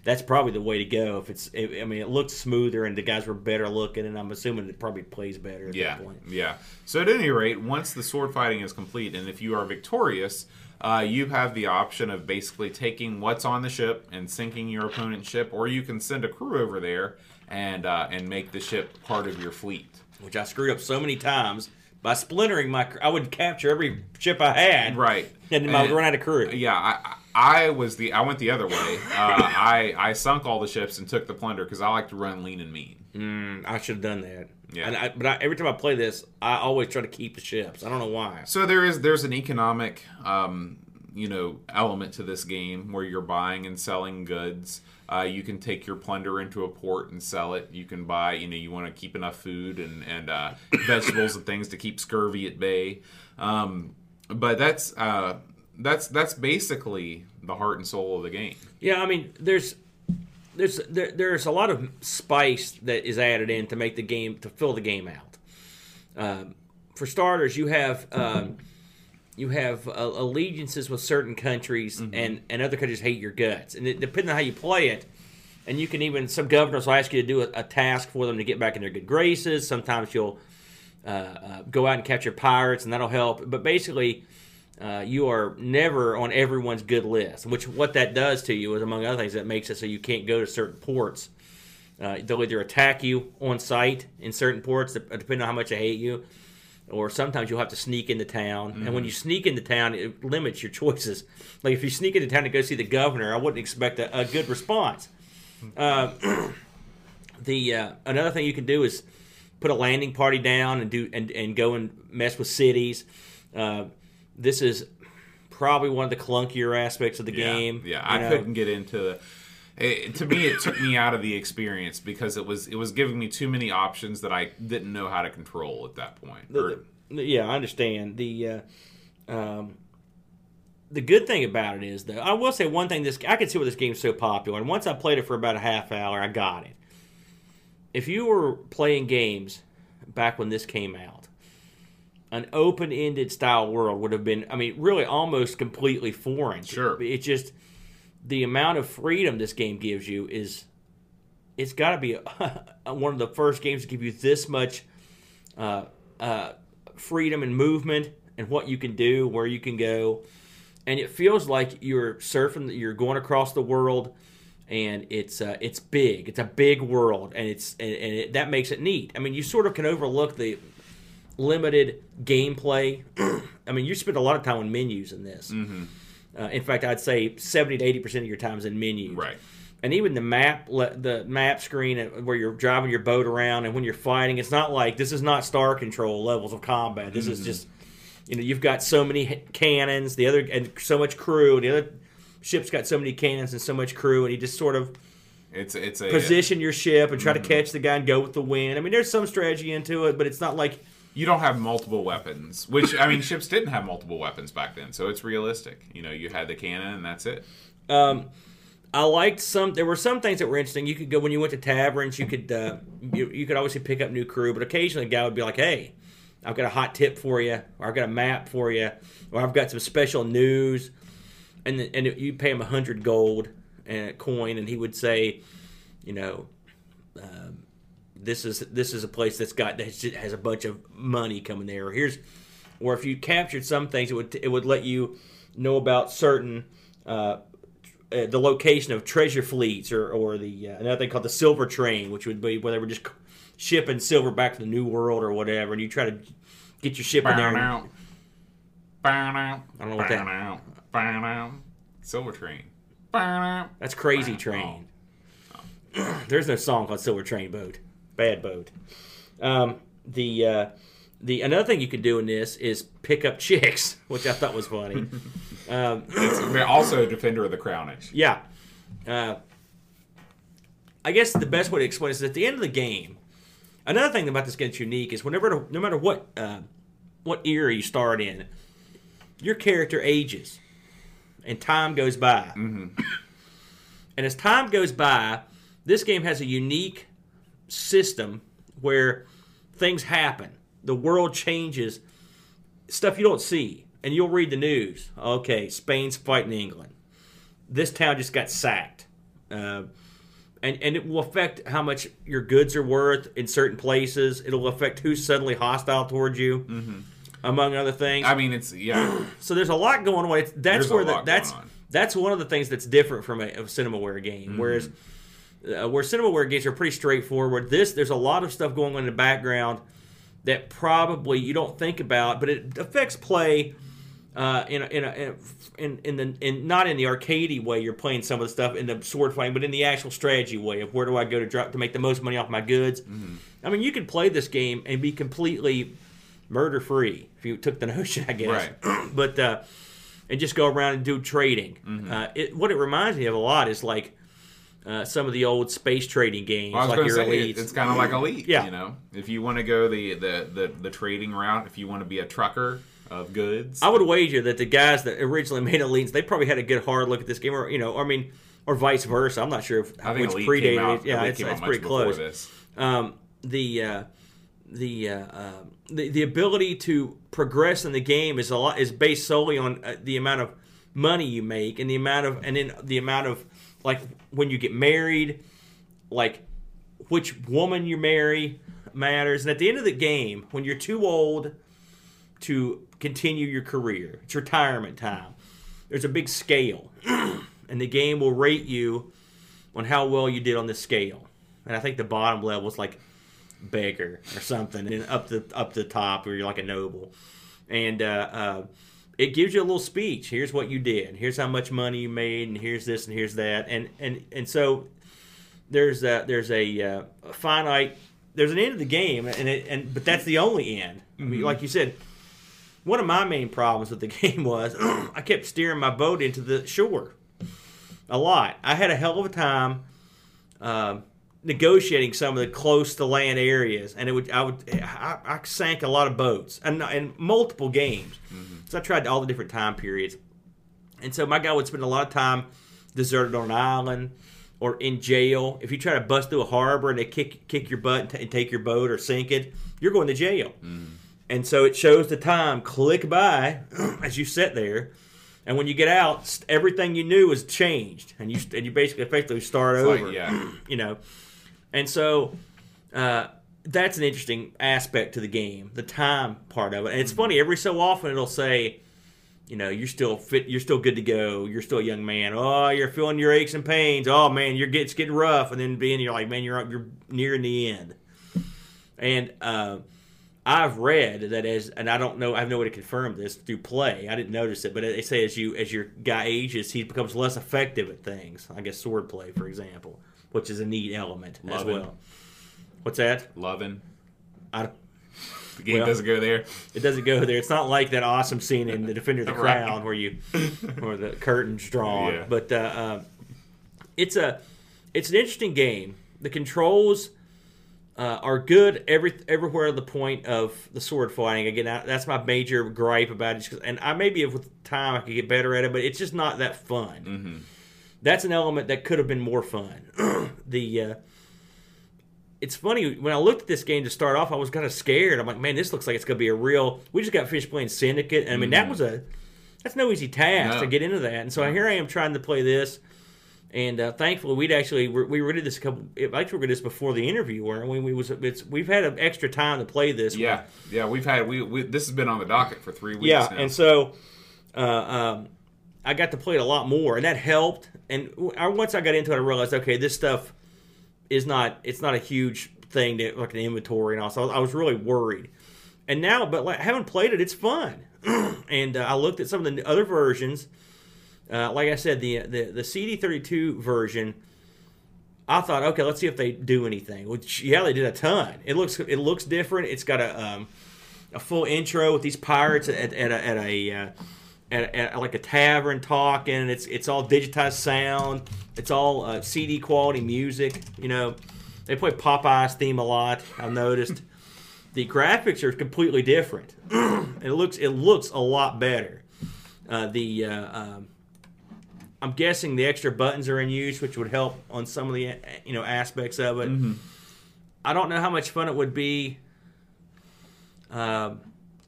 that's probably the way to go. If it's, it, I mean, it looks smoother, and the guys were better looking, and I'm assuming it probably plays better at Yeah, that point. yeah. So at any rate, once the sword fighting is complete, and if you are victorious, uh, you have the option of basically taking what's on the ship and sinking your opponent's ship, or you can send a crew over there and uh, and make the ship part of your fleet. Which I screwed up so many times by splintering my. I would capture every ship I had, Right. and then I would run out of crew. Yeah, I, I was the I went the other way. Uh, I I sunk all the ships and took the plunder because I like to run lean and mean. Mm, I should have done that. Yeah. And I, but I, every time I play this, I always try to keep the ships. I don't know why. So there is there's an economic um, you know element to this game where you're buying and selling goods. Uh, you can take your plunder into a port and sell it. You can buy you know you want to keep enough food and and uh, vegetables and things to keep scurvy at bay. Um, but that's uh, that's that's basically the heart and soul of the game. Yeah, I mean, there's there's there, there's a lot of spice that is added in to make the game to fill the game out. Um, for starters, you have um, you have uh, allegiances with certain countries, and and other countries hate your guts, and it, depending on how you play it. And you can even some governors will ask you to do a, a task for them to get back in their good graces. Sometimes you'll uh, uh, go out and capture pirates, and that'll help. But basically, uh, you are never on everyone's good list. Which what that does to you is, among other things, that makes it so you can't go to certain ports. Uh, they'll either attack you on site in certain ports, depending on how much they hate you, or sometimes you'll have to sneak into town. And when you sneak into town, it limits your choices. Like if you sneak into town to go see the governor, I wouldn't expect a, a good response. Uh, the uh, another thing you can do is put a landing party down and do and, and go and mess with cities. Uh, this is probably one of the clunkier aspects of the game. Yeah, I know. couldn't get into the. It, to me, it took me out of the experience because it was it was giving me too many options that I didn't know how to control at that point. Or- The- yeah, I understand. The uh, um, the good thing about it is, though, I will say one thing. This I can see why this game's so popular. And once I played it for about a half hour, I got it. If you were playing games back when this came out, an open-ended style world would have been, I mean, really almost completely foreign. Sure. It's just the amount of freedom this game gives you is it's got to be one of the first games to give you this much uh, uh, freedom and movement and what you can do, where you can go, and it feels like you're surfing, you're going across the world, and it's uh, it's big, it's a big world, and it's and, and it, that makes it neat. I mean, you sort of can overlook the limited gameplay. I mean, you spend a lot of time on menus in this. Mm-hmm. Uh, in fact, I'd say seventy to eighty percent of your time is in menus. Right. and even the map the map screen where you're driving your boat around and when you're fighting it's not like this is not star control levels of combat. This is just you know you've got so many cannons the other and so much crew the other ship's got so many cannons and so much crew and you just sort of It's it's a position your ship and try to catch the guy and go with the wind. I mean there's some strategy into it but it's not like you don't have multiple weapons, which I mean, ships didn't have multiple weapons back then, so it's realistic. You know, you had the cannon and that's it. Um, I liked some. There were some things that were interesting. You could go when you went to taverns. You could uh, you, you could obviously pick up new crew, but occasionally a guy would be like, "Hey, I've got a hot tip for you, or I've got a map for you, or I've got some special news," and and you pay him a hundred gold and a coin, and he would say, you know. Um, this is this is a place that's got that has a bunch of money coming there. Or here's, or if you captured some things, it would it would let you know about certain uh, uh, the location of treasure fleets or or the uh, another thing called the silver train, which would be where they were just shipping silver back to the new world or whatever, and you try to get your ship in there. And, I don't know what that- that. Silver Train. that's crazy train. There's no song called Silver Train Boat. Bad boat. Um, the uh, the another thing you can do in this is pick up chicks, which I thought was funny. um, It's also Defender of the Crownage. Yeah. Uh, I guess the best way to explain is at the end of the game. Another thing about this game that's unique is whenever, no matter what, uh, what era you start in, your character ages, and time goes by. And as time goes by, this game has a unique system where things happen. The world changes, stuff you don't see, and you'll read the news. Okay, Spain's fighting England this town just got sacked. Uh, and, and it will affect how much your goods are worth in certain places. It'll affect who's suddenly hostile towards you. among other things. I mean, it's yeah. so there's a lot going on. It's, that's There's where the, that's that's one of the things that's different from a, a cinemaware game. Mm-hmm. Whereas uh, where cinemaware games are pretty straightforward, this there's a lot of stuff going on in the background that probably you don't think about, but it affects play. Uh, in a, in, a, in in the in not in the arcadey way you're playing some of the stuff in the sword fighting, but in the actual strategy way of where do I go to drop to make the most money off my goods. Mm-hmm. I mean, you could play this game and be completely murder free if you took the notion, I guess. Right. but uh, and just go around and do trading. Mm-hmm. Uh, it, what it reminds me of a lot is like uh, some of the old space trading games, was like your say elites. it- it's kind of like elite. Yeah. You know, if you want to go the, the the the trading route, if you want to be a trucker of goods, I would wager that the guys that originally made elites, they probably had a good hard look at this game, or you know, or I mean, or vice versa. I'm not sure if which elite predated out. Yeah, Elite it's, came it's pretty close. Um, the uh, the, uh, uh, the the ability to progress in the game is a lot is based solely on uh, the amount of money you make and the amount of and then the amount of like when you get married, like which woman you marry matters. And at the end of the game, when you're too old to continue your career, it's retirement time. There's a big scale, and the game will rate you on how well you did on the scale. And I think the bottom level is like beggar or something, and up the up the top where you're like a noble. And uh, uh, it gives you a little speech. Here's what you did. Here's how much money you made, and here's this and here's that. And and and so there's a, there's a, uh, a finite there's an end of the game, and it, and but that's the only end. I mean, like you said, one of my main problems with the game was I kept steering my boat into the shore a lot. I had a hell of a time um negotiating some of the close to land areas, and it would I would I, I sank a lot of boats and in multiple games. Mm-hmm. So I tried all the different time periods, and so my guy would spend a lot of time deserted on an island or in jail. If you try to bust through a harbor and they kick kick your butt and, t- and take your boat or sink it, you're going to jail. Mm-hmm. And so it shows the time click by as you sit there. And when you get out, everything you knew has changed, and you and you basically effectively start It's like, over. yeah. you know, and so uh, that's an interesting aspect to the game, the time part of it. And it's funny every so often it'll say, you know, you're still fit, you're still good to go, you're still a young man. Oh, you're feeling your aches and pains. Oh man, you're getting it's getting rough, and then being you're like, man, you're you're nearing the end. And uh, I've read that as, and I don't know, I have no way to confirm this through play. I didn't notice it, but they say as you as your guy ages, he becomes less effective at things. I guess sword play, for example, which is a neat element as well. What's that? Loving. I, The game Well- doesn't go there. it doesn't go there. It's not like that awesome scene in The Defender of the Right. Crown where you where the curtains drawn. Yeah. But uh, uh, it's a it's an interesting game. The controls uh, are good every everywhere to the point of the sword fighting. Again, I, that's my major gripe about it. And I maybe if with time I could get better at it, but it's just not that fun. That's an element that could have been more fun. the uh, it's funny when I looked at this game to start off, I was kind of scared. I'm like, man, this looks like it's going to be a real. We just got finished playing Syndicate, and I mean that was a that's no easy task No. to get into that. And so here I am trying to play this, and uh, thankfully we'd actually we we recorded this a couple. Actually, we recorded this before the interview, weren't we? We was it's we've had an extra time to play this. Yeah, yeah. We've had we, we this has been on the docket for three weeks. Yeah, now. and so uh, um, I got to play it a lot more, and that helped. And I- once I got into it, I realized, okay, this stuff is not it's not a huge thing to like an inventory and all. So I was really worried. And now, but like having played it, it's fun. and uh, I looked at some of the other versions. Uh, like I said, the the the CD32 version. I thought, okay, let's see if they do anything. Which yeah, they did a ton. It looks it looks different. It's got a um, a full intro with these pirates at, at a, at a uh, at, at like a tavern talking. It's it's all digitized sound. It's all uh, CD quality music. You know, they play Popeye's theme a lot. I've noticed. the graphics are completely different. it looks it looks a lot better. Uh, the uh, um, I'm guessing the extra buttons are in use, which would help on some of the uh, you know aspects of it. I don't know how much fun it would be um,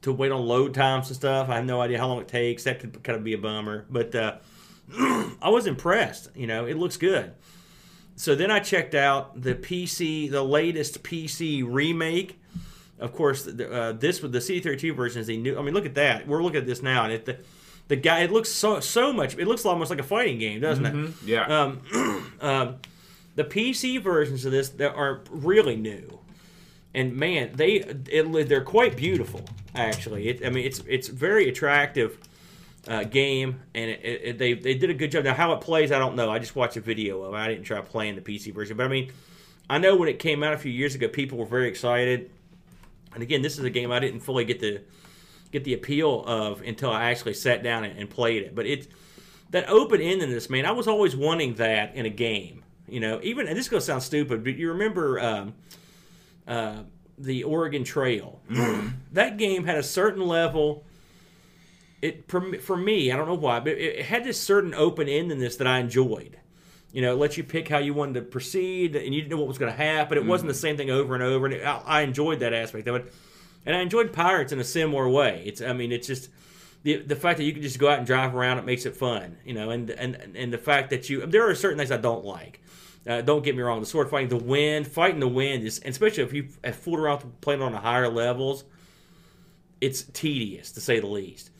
to wait on load times and stuff. I have no idea how long it takes. That could kind of be a bummer. But uh, I was impressed. You know, it looks good. So then I checked out the PC, the latest PC remake, of course, the, uh, this with the C32 version is the new. I mean, look at that. We're looking at this now, and it, the the guy it looks so so much. It looks almost like a fighting game, doesn't it? Yeah. Um, um, the PC versions of this that are really new, and man, they it, they're quite beautiful. Actually, it, I mean, it's it's very attractive uh, game, and it, it, they they did a good job. Now, how it plays, I don't know. I just watched a video of it. I didn't try playing the PC version, but I mean, I know when it came out a few years ago, people were very excited. And again, this is a game I didn't fully get the get the appeal of until I actually sat down and, and played it. But it's that open endedness, man. I was always wanting that in a game. You know, even and this is gonna sound stupid, but you remember um, uh, the Oregon Trail? that game had a certain level. It for, for me, I don't know why, but it, it had this certain open endedness that I enjoyed. You know, it lets you pick how you wanted to proceed, and you didn't know what was going to happen. It wasn't the mm. same thing over and over, and it, I, I enjoyed that aspect of it. And I enjoyed Pirates in a similar way. It's, I mean, it's just the the fact that you can just go out and drive around. It makes it fun, you know. And and and the fact that you there are certain things I don't like. Uh, don't get me wrong. The sword fighting, the wind, fighting the wind is, and especially if you have fooled around playing on the higher levels, it's tedious to say the least.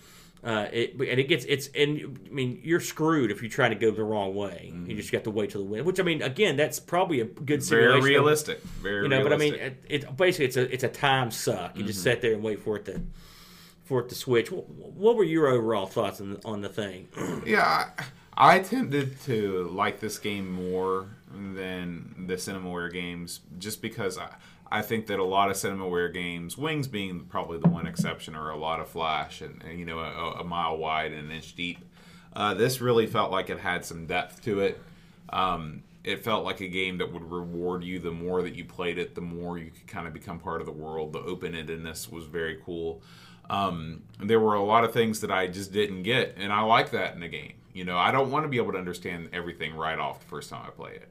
Uh, it, and it gets it's and I mean you're screwed if you try to go the wrong way. You just got to wait till the wind. Which I mean, again, that's probably a good Very simulation. of- realistic. Very you know, but I mean, realistic. it, it basically it's a it's a time suck. You just sit there and wait for it to for it to switch. What, what were your overall thoughts on, on the thing? Yeah, I, I tended to like this game more than the Cinemaware games, just because I, I think that a lot of Cinemaware games, Wings being probably the one exception, are a lot of flash and, and, you know a, a mile wide and an inch deep. Uh, this really felt like it had some depth to it. Um, it felt like a game that would reward you the more that you played it, the more you could kind of become part of the world. The open endedness was very cool. Um, there were a lot of things that I just didn't get, and I like that in a game. You know, I don't want to be able to understand everything right off the first time I play it.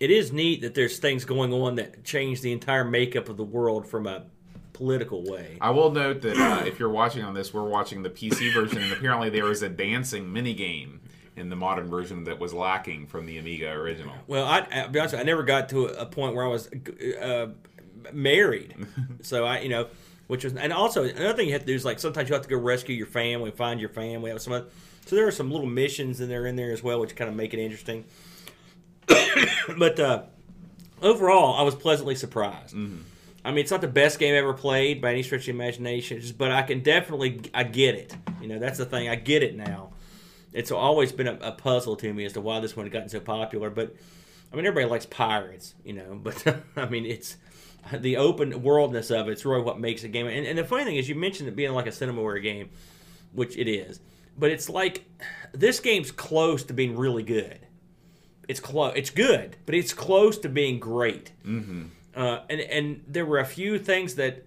It is neat that there's things going on that change the entire makeup of the world from a political way. I will note that uh, if you're watching on this, we're watching the PC version, and apparently there is a dancing mini game in the modern version that was lacking from the Amiga original. Well, I, I'll be honest, with you, I never got to a, a point where I was uh, married, so I, you know, which was, and also another thing you have to do is like sometimes you have to go rescue your family, find your family. Have some, other- so there are some little missions in there in there as well, which kind of make it interesting. but uh, overall, I was pleasantly surprised. I mean, it's not the best game ever played by any stretch of the imagination, but I can definitely, I get it. You know, that's the thing. I get it now. It's always been a, a puzzle to me as to why this one had gotten so popular. But I mean, everybody likes pirates, you know. But I mean, it's the open worldness of. It's really what makes a game. And, and the funny thing is, you mentioned it being like a Cinemaware game, which it is. But it's like this game's close to being really good. It's close. It's good, but it's close to being great. Mm-hmm. Uh, and and there were a few things that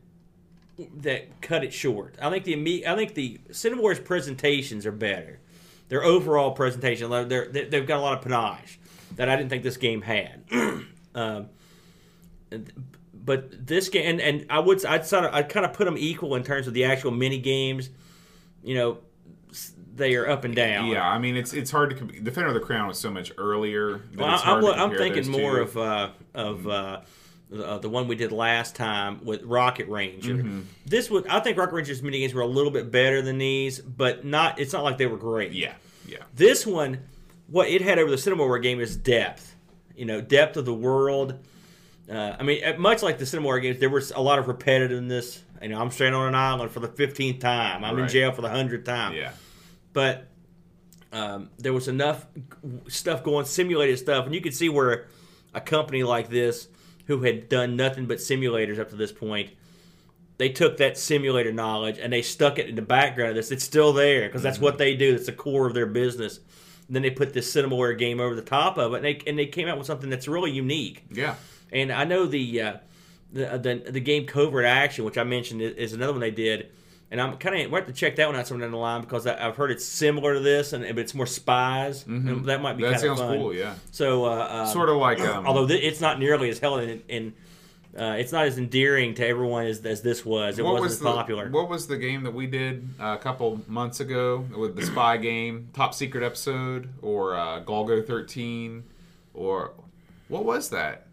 that cut it short. I think the I think the Cinemaware's presentations are better. Their overall presentation, they're, they- they've got a lot of panache that I didn't think this game had. um, but this game, and, and I would, I'd sort of, I'd kind of put them equal in terms of the actual mini games. You know, they are up and down. Yeah, I mean it's it's hard to comp- Defender of the Crown was so much earlier. Well, I'm, I'm thinking more two. of uh, of uh, the, uh, the one we did last time with Rocket Ranger. Mm-hmm. This would I think Rocket Ranger's mini games were a little bit better than these, but not. It's not like they were great. yeah, yeah. This one, what it had over the Cinemaware game is depth. You know, depth of the world. Uh, I mean, much like the Cinemaware games, there was a lot of repetitiveness. You know, I'm stranded on an island for the 15th time. I'm in jail for the 100th time Yeah. But um, there was enough stuff going, simulated stuff, and you could see where a company like this, who had done nothing but simulators up to this point, they took that simulator knowledge and they stuck it in the background of this. It's still there because that's what they do. That's the core of their business. And then they put this Cinemaware game over the top of it, and they and they came out with something that's really unique. Yeah. And I know the uh, the, the the game Covert Action, which I mentioned, is another one they did. And I'm kind of we have to check that one out somewhere down the line because I, I've heard it's similar to this, and but it's more spies. And that might be Mm-hmm. That sounds fun. cool. Yeah. So uh, um, Sort of like um, although th- it's not nearly as hell and, and uh, it's not as endearing to everyone as, as this was. It what wasn't was as the, popular. What was the game that we did uh, a couple months ago with the spy game, top secret episode, or uh, Golgo thirteen, or what was that?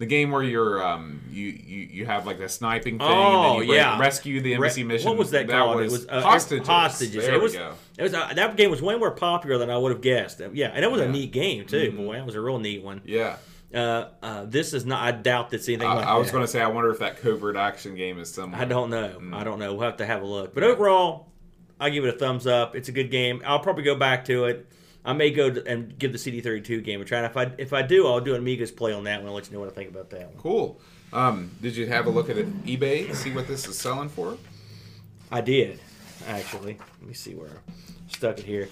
The game where you're um you you, you have like a sniping thing Oh, and then you yeah. rescue the embassy Re- mission. What was that, called? Was it was uh, hostages. Hostages. There it was. go. It was uh, that game was way more popular than I would have guessed. Yeah, and it was Yeah. Mm-hmm. a neat game too. Boy, that was a real neat one. Yeah. Uh, uh, this is not. I doubt that's anything I, like I was going to say, I wonder if that covert action game is similar. I don't know. Mm. I don't know. We'll have to have a look. But overall, I give it a thumbs up. It's a good game. I'll probably go back to it. I may go and give the CD32 game a try. And if I if I do, I'll do an Amiga's play on that one. I'll let you know what I think about that one. Cool. Um, did you have a look at it, eBay to see what this is selling for? I did, actually. Let me see where I stuck it here.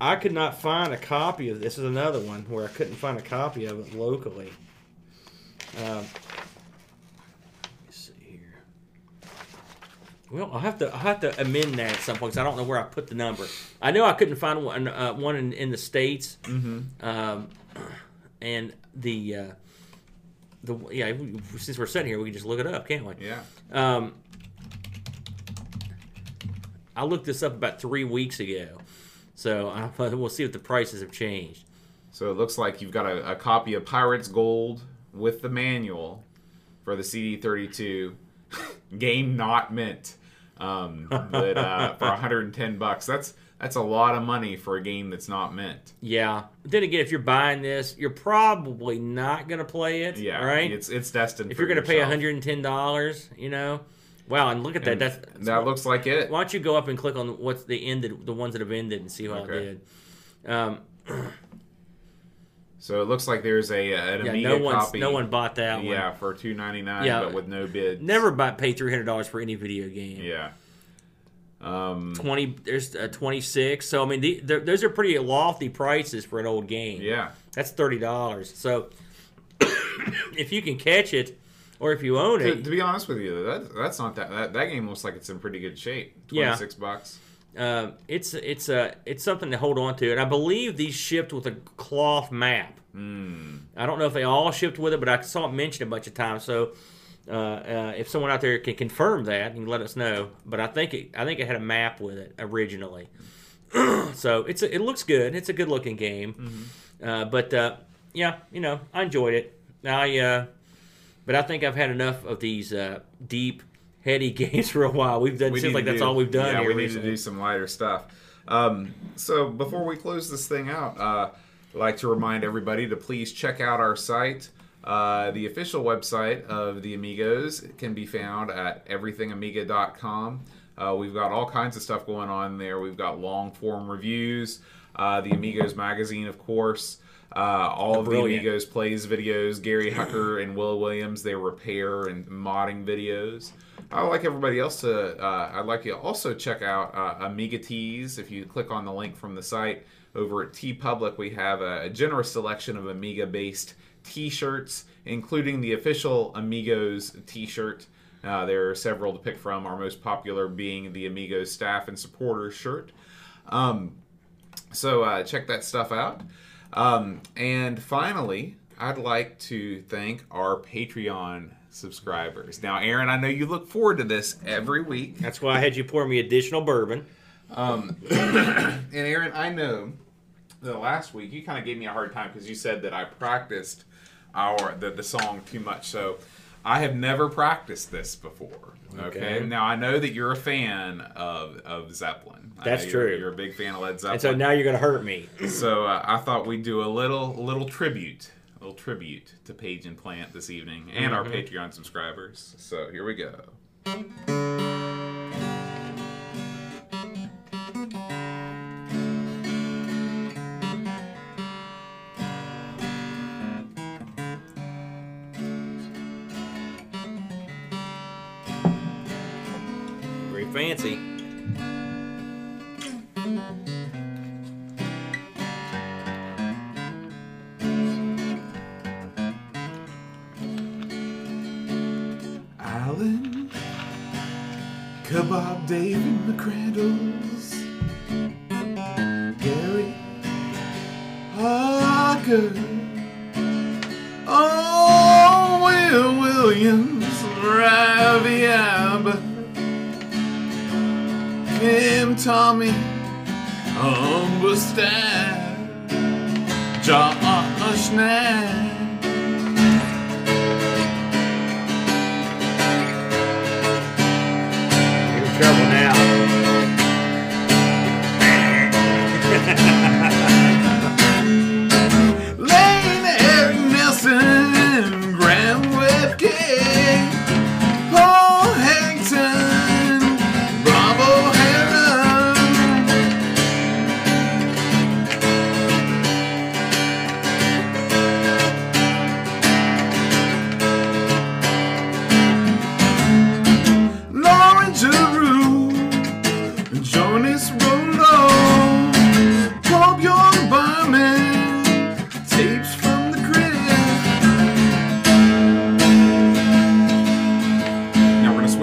I could not find a copy of this. Is another one where I couldn't find a copy of it locally. Um, let me see here. Well, I'll have to I'll have to amend that at some point because I don't know where I put the number. I know I couldn't find one uh, one in, in the states, mm-hmm. um, and the uh, the yeah. we- Since we're sitting here, we can just look it up, can't we? Yeah. Um, I looked this up about three weeks ago, so I, we'll see if the prices have changed. So it looks like you've got a, a copy of Pirates Gold with the manual for the CD32. Game not mint. Um, but uh, for 110 bucks, that's that's a lot of money for a game that's not mint. Yeah. Then again, if you're buying this, you're probably not going to play it. Yeah, Right. It's it's destined. if you're going to pay 110 dollars, you know, wow. And look at that. That's that looks like it. Why don't you go up and click on what's the ended, the ones that have ended, and see how Okay. it did. Um, So it looks like there's a an yeah, Amiga no copy. no one bought that one. Yeah, for 2.99, Yeah. but with no bid. Never buy, pay three hundred dollars for any video game. Yeah. Um, Twenty, there's uh, twenty six. So I mean, the, those are pretty lofty prices for an old game. yeah. That's thirty dollars. So if you can catch it, or if you own To, it, to be honest with you, that that's not that, that that game looks like it's in pretty good shape. Yeah. 26 bucks. Uh, it's it's a it's something to hold on to. And I believe these shipped with a cloth map. Hmm. I don't know if they all shipped with it, but I saw it mentioned a bunch of times. So uh, uh, if someone out there can confirm that, you can let us know. But I think it I think it had a map with it originally. so it's a, it looks good. It's a good looking game. Mm-hmm. Uh, but uh, yeah, you know, I enjoyed it. I uh, but I think I've had enough of these uh, deep, heady games for a while. We've done We seems like that's do- all we've done Yeah, we need recently. to do some lighter stuff. Um, so before we close this thing out, uh, I'd like to remind everybody to please check out our site. Uh, the official website of the Amigos can be found at everythingamiga.com. Uh, we've got all kinds of stuff going on there. We've got long form reviews, uh, the Amigos magazine, of course. Uh, all of the Amigos plays videos. Gary Hucker and Will Williams, their repair and modding videos. I would like everybody else to. Uh, I'd like you to also check out uh, Amiga Tees. If you click on the link from the site over at TeePublic, we have a, a generous selection of Amiga-based T-shirts, including the official Amigos T-shirt. Uh, there are several to pick from. Our most popular being the Amigos staff and supporters shirt. Um, so uh, check that stuff out. Um, and finally, I'd like to thank our Patreon subscribers. Now, Aaron, I know you look forward to this every week. That's why I had you pour me additional bourbon. And Aaron, I know the last week you kind of gave me a hard time because you said that I practiced our the, the song too much. So I have never practiced this before. Okay. Okay. Now I know that you're a fan of of Zeppelin. That's you're- true. You're, a big fan of Led Zeppelin. And so now you're going to hurt me. So uh, I thought we'd do a little little tribute, little tribute to Page and Plant this evening and our mm-hmm. Patreon subscribers. So here we go. Very fancy.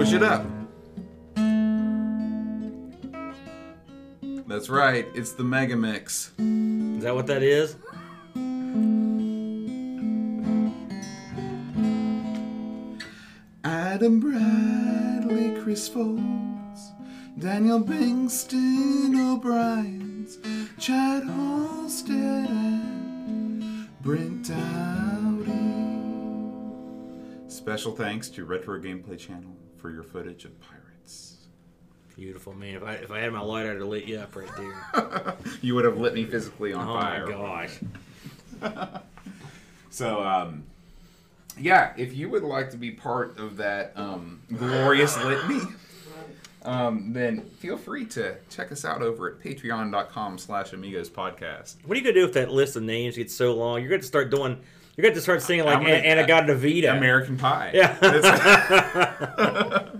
Push it up. That's right, it's the Mega Mix. Is that what that is? Adam Bradley, Chris Folds, Daniel Bingston O'Brien's, Chad Halstead, and Brent Dowdy. Special thanks to Retro Gameplay Channel for your footage of pirates. Beautiful, man. If I, if I had my light, I'd have lit you up right there. You would have lit me physically on Oh fire. my gosh. So, um, yeah, if you would like to be part of that um, glorious litany, um, then feel free to check us out over at patreon.com slash amigos podcast. What are you gonna do if that list of names gets so long? You're going to start doing. You're going to start singing like gonna- In-A-Gadda-Da-Vida. American Pie. Yeah.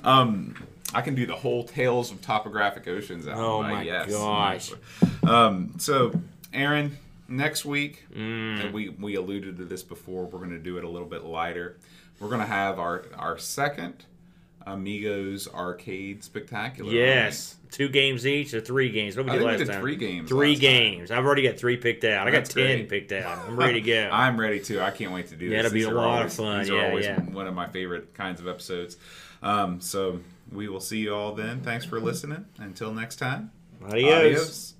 um, I can do the whole Tales of Topographic Oceans album. Oh my yes. gosh. Um, so, Aaron, next week, Mm. and we, we alluded to this before, we're going to do it a little bit lighter. We're going to have our, our second Amigos Arcade Spectacular. Yes, two games each or three games. What we did think we last did time? three games Three last time. games. I've already got three picked out. I got ten great. picked out. I'm ready to go. I'm ready too. I can't wait to do Yeah, this. it'll be These a lot of fun. These are Yeah, always yeah. one of my favorite kinds of episodes. Um, so we will see you all then. Thanks for listening. Until next time. Adios. Adios.